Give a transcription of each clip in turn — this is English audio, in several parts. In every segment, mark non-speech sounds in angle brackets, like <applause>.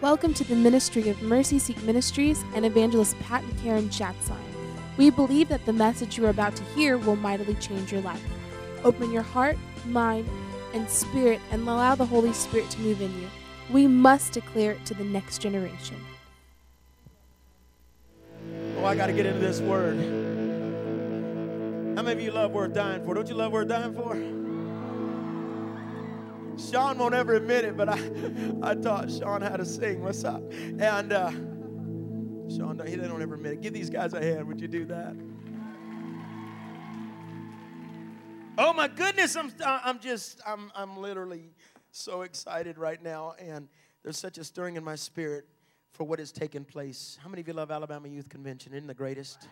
Welcome to the ministry of Mercy Seat Ministries and evangelist Pat and Karen Schatzline. We believe that the message you are about to hear will mightily change your life. Open your heart, mind, and spirit and allow the Holy Spirit to move in you. We must declare it to the next generation. Oh, I got to get into this word. How many of you love worth dying for? Don't you love worth dying for? Sean won't ever admit it, but I, I taught Sean how to sing. What's up? And uh, Sean, he don't ever admit it. Give these guys a hand. Would you do that? Oh my goodness! I'm, I'm just, I'm, I'm literally so excited right now, and there's such a stirring in my spirit for what has taken place. How many of you love Alabama Youth Convention? Isn't the greatest?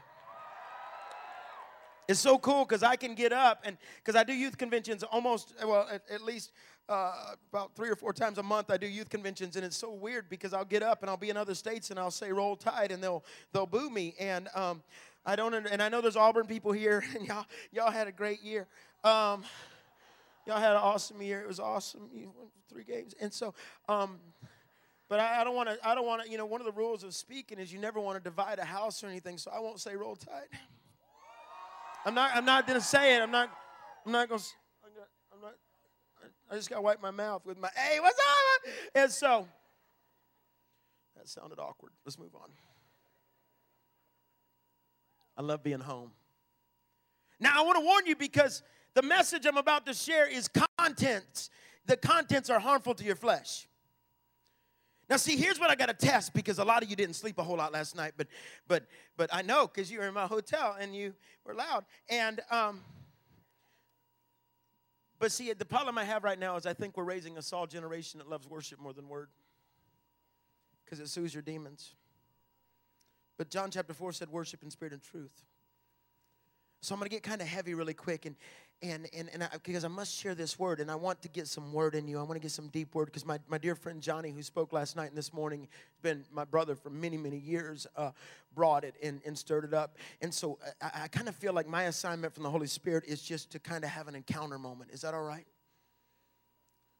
It's so cool because I can get up and because I do youth conventions almost, well, at, at least uh, about three or four times a month. I do youth conventions, and it's so weird because I'll get up and I'll be in other states and I'll say "Roll Tide" and they'll they'll boo me. And um, I don't, and I know there's Auburn people here, <laughs> and y'all y'all had a great year. Um, y'all had an awesome year. It was awesome. You won three games, and so. Um, but I, I don't want to. I don't want to. You know, one of the rules of speaking is you never want to divide a house or anything. So I won't say "Roll Tide." <laughs> I'm not. I'm not gonna say it. I'm not. I'm not gonna. I'm not. I just gotta wipe my mouth with my. Hey, what's up? And so that sounded awkward. Let's move on. I love being home. Now I want to warn you because the message I'm about to share is contents. The contents are harmful to your flesh. Now, see, here's what I got to test because a lot of you didn't sleep a whole lot last night, but but but I know because you were in my hotel and you were loud. And um, but see, the problem I have right now is I think we're raising a Saul generation that loves worship more than word because it soothes your demons. But John chapter 4 said, worship in spirit and truth. So I'm going to get kind of heavy really quick. And, and, and, and I, because I must share this word and I want to get some word in you. I want to get some deep word because my, my dear friend Johnny, who spoke last night and this morning, has been my brother for many, many years, uh, brought it and, and stirred it up. And so I, I kind of feel like my assignment from the Holy Spirit is just to kind of have an encounter moment. Is that all right?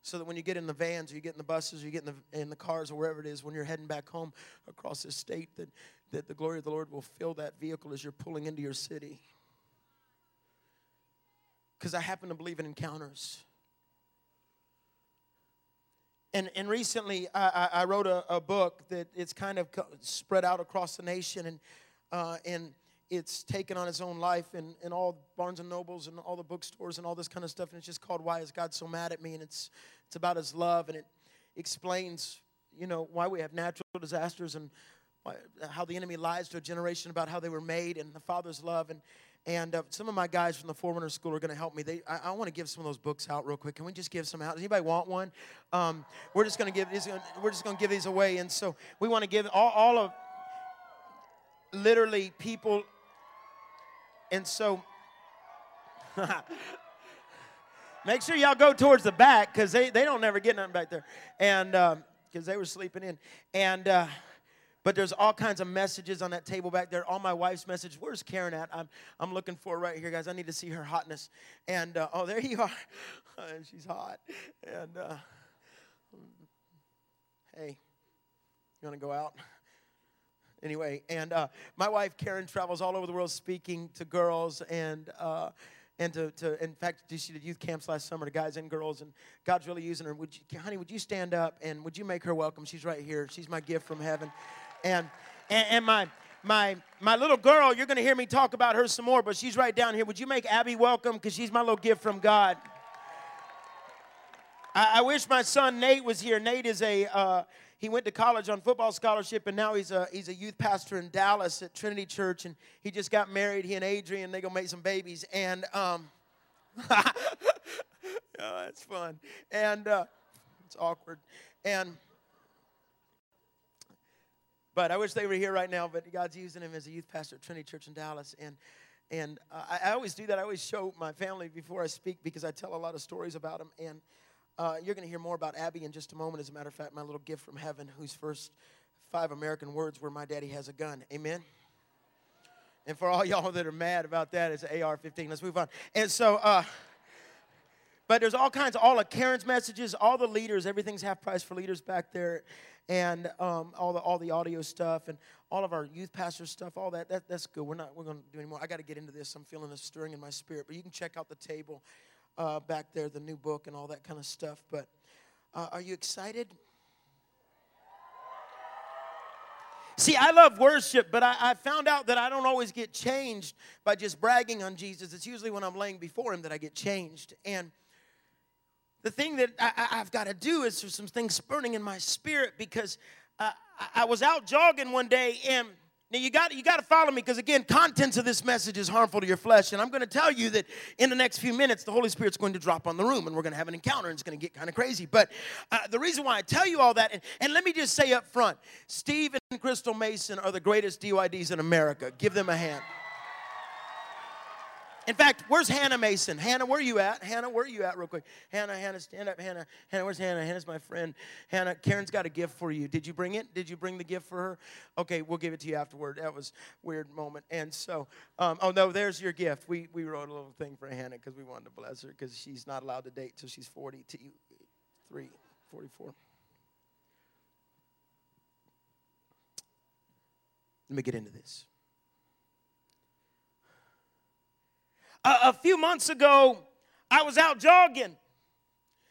So that when you get in the vans or you get in the buses or you get in the, in the cars or wherever it is, when you're heading back home across the state, that, that the glory of the Lord will fill that vehicle as you're pulling into your city because I happen to believe in encounters. And, and recently, I, I wrote a, a, book that it's kind of spread out across the nation, and, uh, and it's taken on its own life in, in all Barnes and Nobles and all the bookstores and all this kind of stuff. And it's just called "Why Is God So Mad at Me?" And it's it's about His love, and it explains, you know, why we have natural disasters and why, how the enemy lies to a generation about how they were made, and the Father's love, and and uh, some of my guys from the Forerunner School are going to help me. They, I, I want to give some of those books out real quick. Can we just give some out? Does anybody want one? Um, we're just going to give these. We're just going to give these away. And so we want to give all, all of literally people. And so <laughs> make sure y'all go towards the back because they, they don't never get nothing back there. And because um, they were sleeping in. And uh, but there's all kinds of messages on that table back there. All my wife's messages. Where's Karen at? I'm, I'm looking for right here, guys. I need to see her hotness. And uh, oh, there you are. <laughs> She's hot. And uh, hey, you want to go out? Anyway, and uh, my wife Karen travels all over the world speaking to girls and uh, and to, to in fact she did youth camps last summer to guys and girls and god's really using her would you, honey would you stand up and would you make her welcome she's right here she's my gift from heaven and, and, and my, my, my little girl, you're going to hear me talk about her some more, but she's right down here. Would you make Abby welcome? Because she's my little gift from God. I, I, wish my son Nate was here. Nate is a, uh, he went to college on football scholarship, and now he's a, he's a youth pastor in Dallas at Trinity Church, and he just got married. He and Adrian, they going to make some babies. And, um, <laughs> oh, that's fun. And uh, it's awkward. And, but I wish they were here right now, but God's using him as a youth pastor at Trinity Church in Dallas. And, and uh, I, I, always do that. I always show my family before I speak because I tell a lot of stories about them. And uh, you're going to hear more about Abby in just a moment. As a matter of fact, my little gift from heaven, whose first five American words were, My daddy has a gun. Amen? And for all y'all that are mad about that, it's AR 15. Let's move on. And so, uh, but there's all kinds of all of Karen's messages, all the leaders, everything's half price for leaders back there, and um, all the all the audio stuff and all of our youth pastor stuff, all that, that that's good. We're not we're going to do anymore. I got to get into this. I'm feeling a stirring in my spirit, but you can check out the table uh, back there, the new book and all that kind of stuff. But uh, are you excited? See, I love worship, but I, I, found out that I don't always get changed by just bragging on Jesus. It's usually when I'm laying before Him that I get changed. And the thing that I, have got to do is there's some things burning in my spirit because uh, I was out jogging one day and now you got you got to follow me because again, contents of this message is harmful to your flesh, and I'm going to tell you that in the next few minutes, the Holy Spirit's going to drop on the room, and we're going to have an encounter, and it's going to get kind of crazy. But uh, the reason why I tell you all that, and, and let me just say up front, Steve and Crystal Mason are the greatest DYDs in America. Give them a hand. In fact, where's Hannah Mason? Hannah, where are you at? Hannah, where are you at, real quick? Hannah, Hannah, stand up. Hannah, Hannah, where's Hannah? Hannah's my friend. Hannah, Karen's got a gift for you. Did you bring it? Did you bring the gift for her? Okay, we'll give it to you afterward. That was weird moment. And so, um, oh no, there's your gift. We we wrote a little thing for Hannah because we wanted to bless her because she's not allowed to date till she's 43, 44. Let me get into this. A, a few months ago, I was out jogging.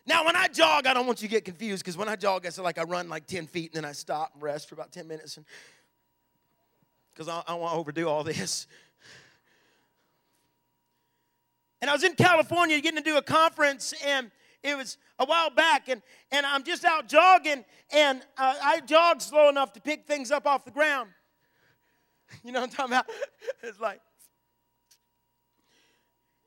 Now, when I jog, I don't want you to get confused because when I jog, I like I run like 10 feet and then I stop and rest for about 10 minutes because I, I want to overdo all this. And I was in California getting to do a conference, and it was a while back, and, and I'm just out jogging, and uh, I jog slow enough to pick things up off the ground. You know what I'm talking about? <laughs> It's like,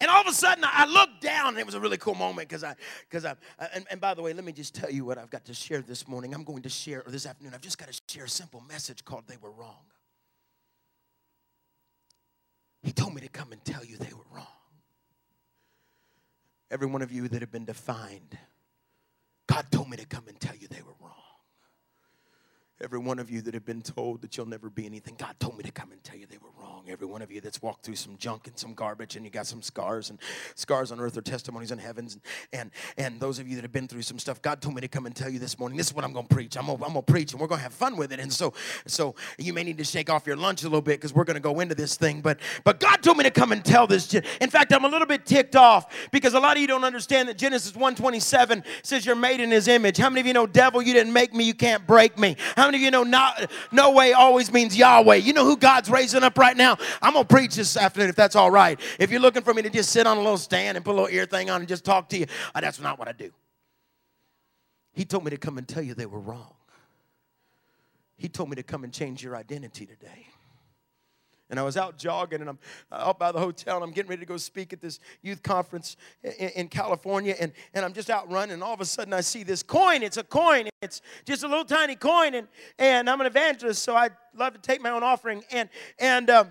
and all of a sudden, I looked down, and it was a really cool moment because I, because I, and, and by the way, let me just tell you what I've got to share this morning. I'm going to share, or this afternoon, I've just got to share a simple message called They Were Wrong. He told me to come and tell you they were wrong. Every one of you that have been defined, God told me to come and tell you they were wrong. Every one of you that have been told that you'll never be anything, God told me to come and tell you they were wrong. Every one of you that's walked through some junk and some garbage and you got some scars and scars on earth are testimonies in heavens. And, and, and those of you that have been through some stuff, God told me to come and tell you this morning, this is what I'm going to preach. I'm going I'm to preach and we're going to have fun with it. And so, so you may need to shake off your lunch a little bit because we're going to go into this thing. But, but God told me to come and tell this. In fact, I'm a little bit ticked off because a lot of you don't understand that Genesis 127 says you're made in his image. How many of you know, devil, you didn't make me, you can't break me? How many of you know not, no way always means Yahweh? You know who God's raising up right now? I'm going to preach this afternoon if that's all right. If you're looking for me to just sit on a little stand and put a little ear thing on and just talk to you, uh, that's not what I do. He told me to come and tell you they were wrong. He told me to come and change your identity today and I was out jogging and I'm out by the hotel and I'm getting ready to go speak at this youth conference in, in, California and, and I'm just out running and all of a sudden I see this coin. It's a coin. It's just a little tiny coin and, and I'm an evangelist so I love to take my own offering and and um,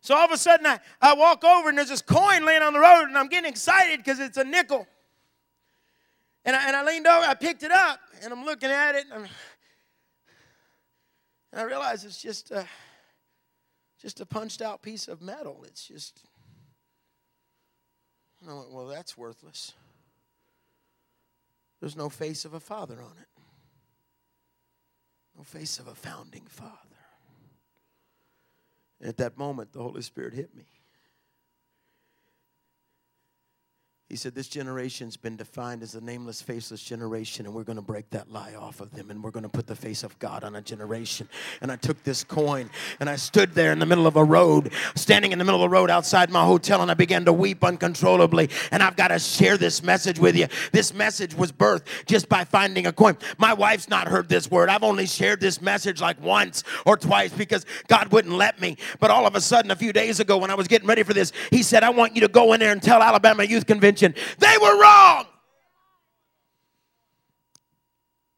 so all of a sudden I, I walk over and there's this coin laying on the road and I'm getting excited because it's a nickel. And I, and I leaned over, I picked it up and I'm looking at it and I'm and I realize it's just a, just a punched out piece of metal. It's just, I went, well, that's worthless. There's no face of a father on it, no face of a founding father. And at that moment, the Holy Spirit hit me. He said, This generation's been defined as a nameless, faceless generation, and we're going to break that lie off of them, and we're going to put the face of God on a generation. And I took this coin, and I stood there in the middle of a road, standing in the middle of the road outside my hotel, and I began to weep uncontrollably. And I've got to share this message with you. This message was birthed just by finding a coin. My wife's not heard this word. I've only shared this message like once or twice because God wouldn't let me. But all of a sudden, a few days ago, when I was getting ready for this, He said, I want you to go in there and tell Alabama Youth Convention they were wrong.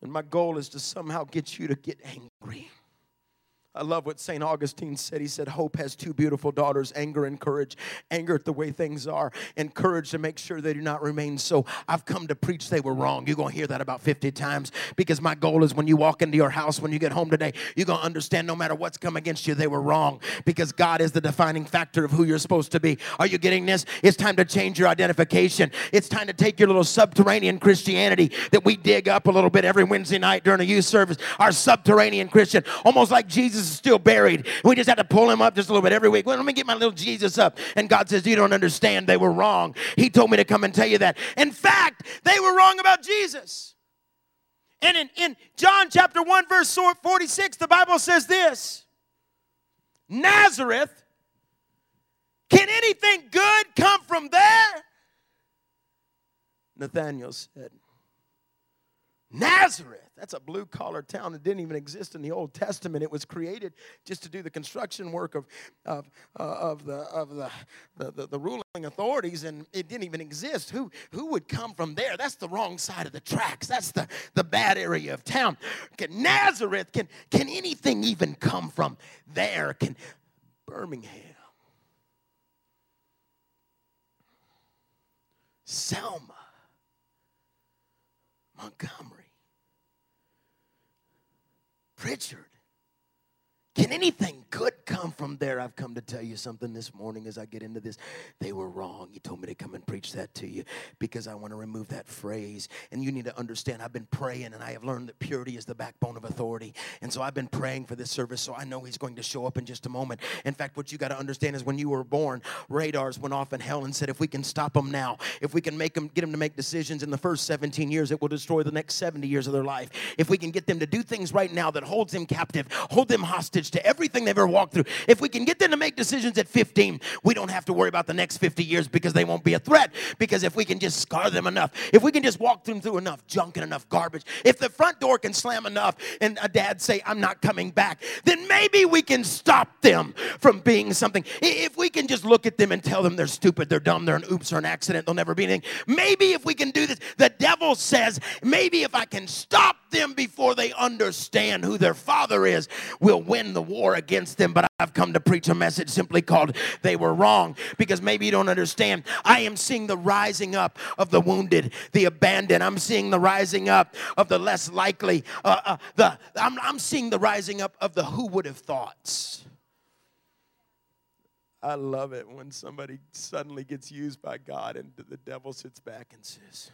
And my goal is to somehow get you to get angry I love what St. Augustine said. He said, Hope has two beautiful daughters anger and courage. Anger at the way things are, and courage to make sure they do not remain so. I've come to preach they were wrong. You're going to hear that about 50 times because my goal is when you walk into your house, when you get home today, you're going to understand no matter what's come against you, they were wrong because God is the defining factor of who you're supposed to be. Are you getting this? It's time to change your identification. It's time to take your little subterranean Christianity that we dig up a little bit every Wednesday night during a youth service, our subterranean Christian, almost like Jesus is still buried. We just had to pull him up just a little bit every week. Well, let me get my little Jesus up. And God says, You don't understand. They were wrong. He told me to come and tell you that. In fact, they were wrong about Jesus. And in, in John chapter 1, verse 46, the Bible says this Nazareth, can anything good come from there? Nathanael said, Nazareth. That's a blue collar town that didn't even exist in the Old Testament. It was created just to do the construction work of, of, uh, of, the, of the, the, the, the, ruling authorities, and it didn't even exist. Who, who would come from there? That's the wrong side of the tracks. That's the, the bad area of town. Can Nazareth, can, can anything even come from there? Can Birmingham, Selma, Montgomery, Prichard. Can anything good come from there? I've come to tell you something this morning as I get into this. They were wrong. You told me to come and preach that to you because I want to remove that phrase. And you need to understand, I've been praying and I have learned that purity is the backbone of authority. And so I've been praying for this service, so I know He's going to show up in just a moment. In fact, what you got to understand is when you were born, radars went off in hell and said, if we can stop them now, if we can make them, get them to make decisions in the first 17 years, it will destroy the next 70 years of their life. If we can get them to do things right now that holds them captive, hold them hostage to everything they've ever walked through, if we can get them to make decisions at 15, we don't have to worry about the next 50 years because they won't be a threat. Because if we can just scar them enough, if we can just walk them through enough junk and enough garbage, if the front door can slam enough and a dad say, I'm not coming back, then maybe we can stop them from being something. If we can just look at them and tell them they're stupid, they're dumb, they're an oops or an accident, they'll never be anything. Maybe if we can do this, the devil says, maybe if I can stop them before they understand who their father is, we'll win the war against them. But I've come to preach a message simply called They Were Wrong because maybe you don't understand. I am seeing the rising up of the wounded, the abandoned. I'm seeing the rising up of the less likely. Uh, uh, the, I'm, I'm seeing the rising up of the who would have thoughts. I love it when somebody suddenly gets used by God and the devil sits back and says,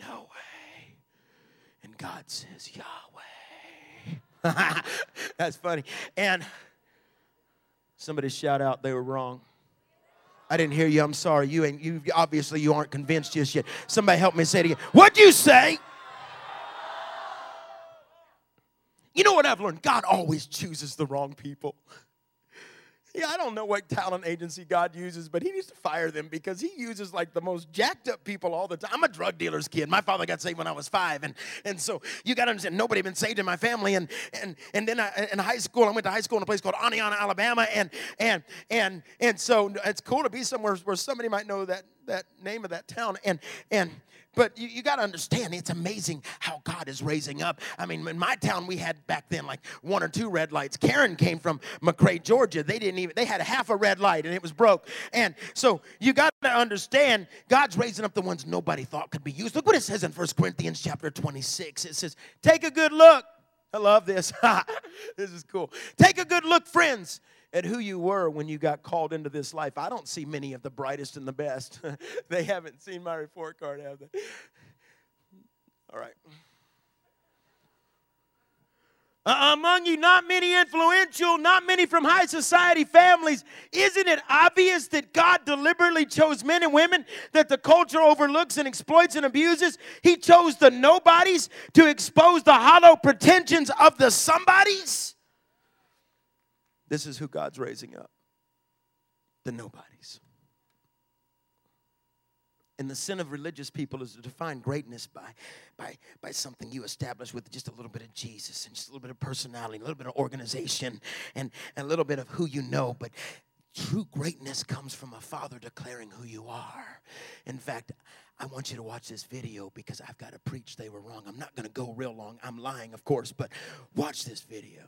No way. And God says, Yahweh. <laughs> That's funny. And somebody shout out they were wrong. I didn't hear you. I'm sorry. You ain't you obviously you aren't convinced just yet. Somebody help me say it again. What'd you say? You know what I've learned? God always chooses the wrong people. Yeah, I don't know what talent agency God uses, but He needs to fire them because He uses like the most jacked up people all the time. I'm a drug dealer's kid. My father got saved when I was five, and and so you got to understand nobody been saved in my family. And and and then I, in high school, I went to high school in a place called Aniana, Alabama, and and and and so it's cool to be somewhere where somebody might know that that name of that town. And and but you, you got to understand, it's amazing how God is raising up. I mean, in my town, we had back then like one or two red lights. Karen came from McRae, Georgia. They didn't even, they had half a red light and it was broke. And so you got to understand, God's raising up the ones nobody thought could be used. Look what it says in First Corinthians chapter 26. It says, Take a good look. I love this. <laughs> this is cool. Take a good look, friends at who you were when you got called into this life. I don't see many of the brightest and the best. <laughs> they haven't seen my report card, have they? All right. Uh, among you, not many influential, not many from high society families. Isn't it obvious that God deliberately chose men and women that the culture overlooks and exploits and abuses? He chose the nobodies to expose the hollow pretensions of the somebodies. This is who God's raising up the nobodies. And the sin of religious people is to define greatness by, by, by something you establish with just a little bit of Jesus and just a little bit of personality, a little bit of organization, and, and a little bit of who you know. But true greatness comes from a father declaring who you are. In fact, I want you to watch this video because I've got to preach they were wrong. I'm not going to go real long. I'm lying, of course, but watch this video.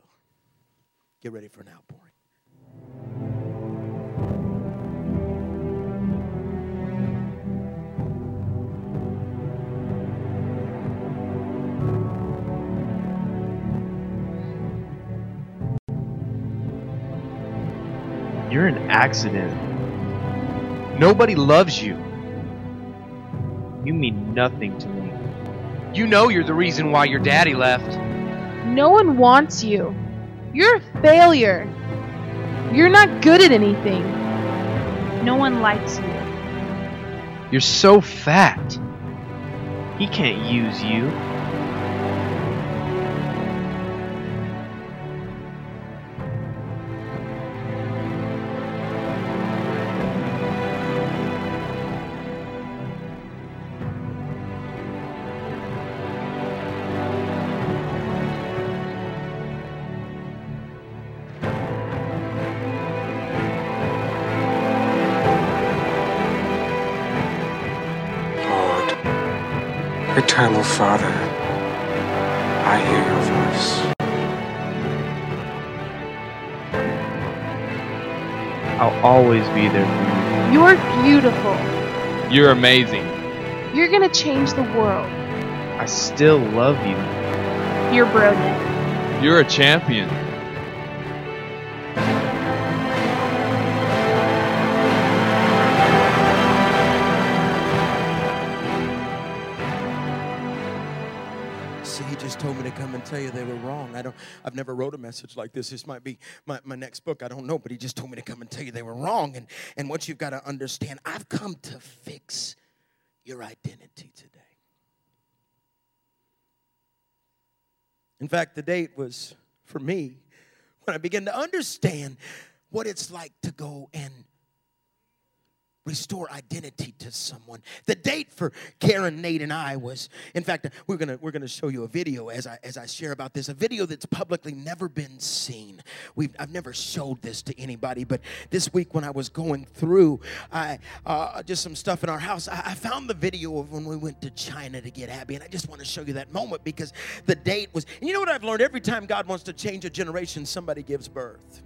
Get ready for an outpouring. You're an accident. Nobody loves you. You mean nothing to me. You know you're the reason why your daddy left. No one wants you. You're a failure. You're not good at anything. No one likes you. You're so fat. He can't use you. Eternal Father, I hear your voice. I'll always be there for you. You're beautiful. You're amazing. You're gonna change the world. I still love you. You're brilliant. You're a champion. Told me to come and tell you they were wrong. I don't I've never wrote a message like this. This might be my, my next book. I don't know, but he just told me to come and tell you they were wrong. And and what you've got to understand, I've come to fix your identity today. In fact, the date was for me when I began to understand what it's like to go and restore identity to someone. The date for Karen, Nate, and I was, in fact, we're gonna we're gonna show you a video as I as I share about this, a video that's publicly never been seen. We've I've never showed this to anybody, but this week when I was going through, I uh, just some stuff in our house, I, I found the video of when we went to China to get Abby, and I just want to show you that moment because the date was. And you know what I've learned? Every time God wants to change a generation, somebody gives birth.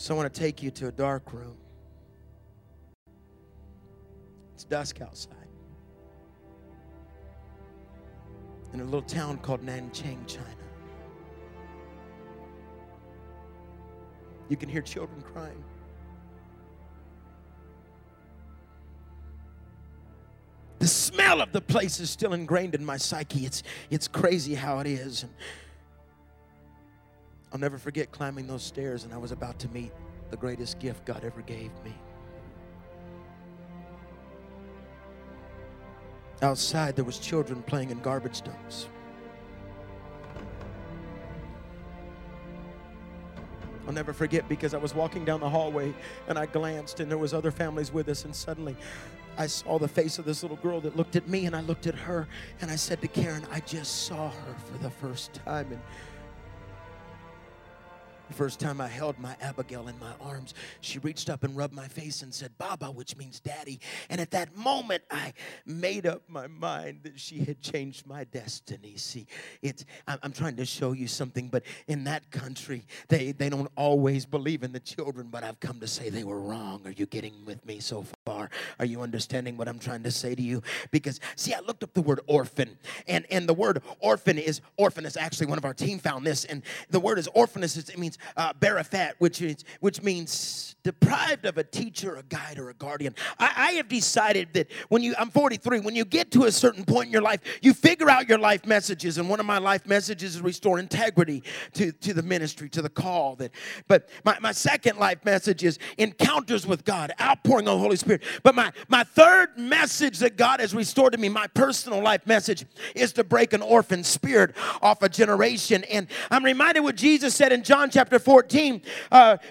So I want to take you to a dark room. It's dusk outside. In a little town called Nanchang, China. You can hear children crying. The smell of the place is still ingrained in my psyche. It's, it's crazy how it is. And I'll never forget climbing those stairs, and I was about to meet the greatest gift God ever gave me. Outside, there was children playing in garbage dumps. I'll never forget because I was walking down the hallway and I glanced and there was other families with us and suddenly I saw the face of this little girl that looked at me and I looked at her and I said to Karen, I just saw her for the first time and the first time I held my Abigail in my arms, she reached up and rubbed my face and said, Baba, which means daddy. And at that moment, I made up my mind that she had changed my destiny. See, it's, I'm, trying to show you something, but in that country, they, they don't always believe in the children, but I've come to say they were wrong. Are you getting with me so far? Are you understanding what I'm trying to say to you? Because, see, I looked up the word orphan, and, and the word orphan is orphan is actually one of our team found this, and the word is orphanus, it means uh, which is which means deprived of a teacher, a guide, or a guardian. I, I have decided that when you, I'm 43, when you get to a certain point in your life, you figure out your life messages, and one of my life messages is restore integrity to, to the ministry, to the call. That, but my, my second life message is encounters with God, outpouring of the Holy Spirit. But my, my third message that God has restored to me, my personal life message, is to break an orphan spirit off a generation. And I'm reminded what Jesus said in John chapter 14, uh,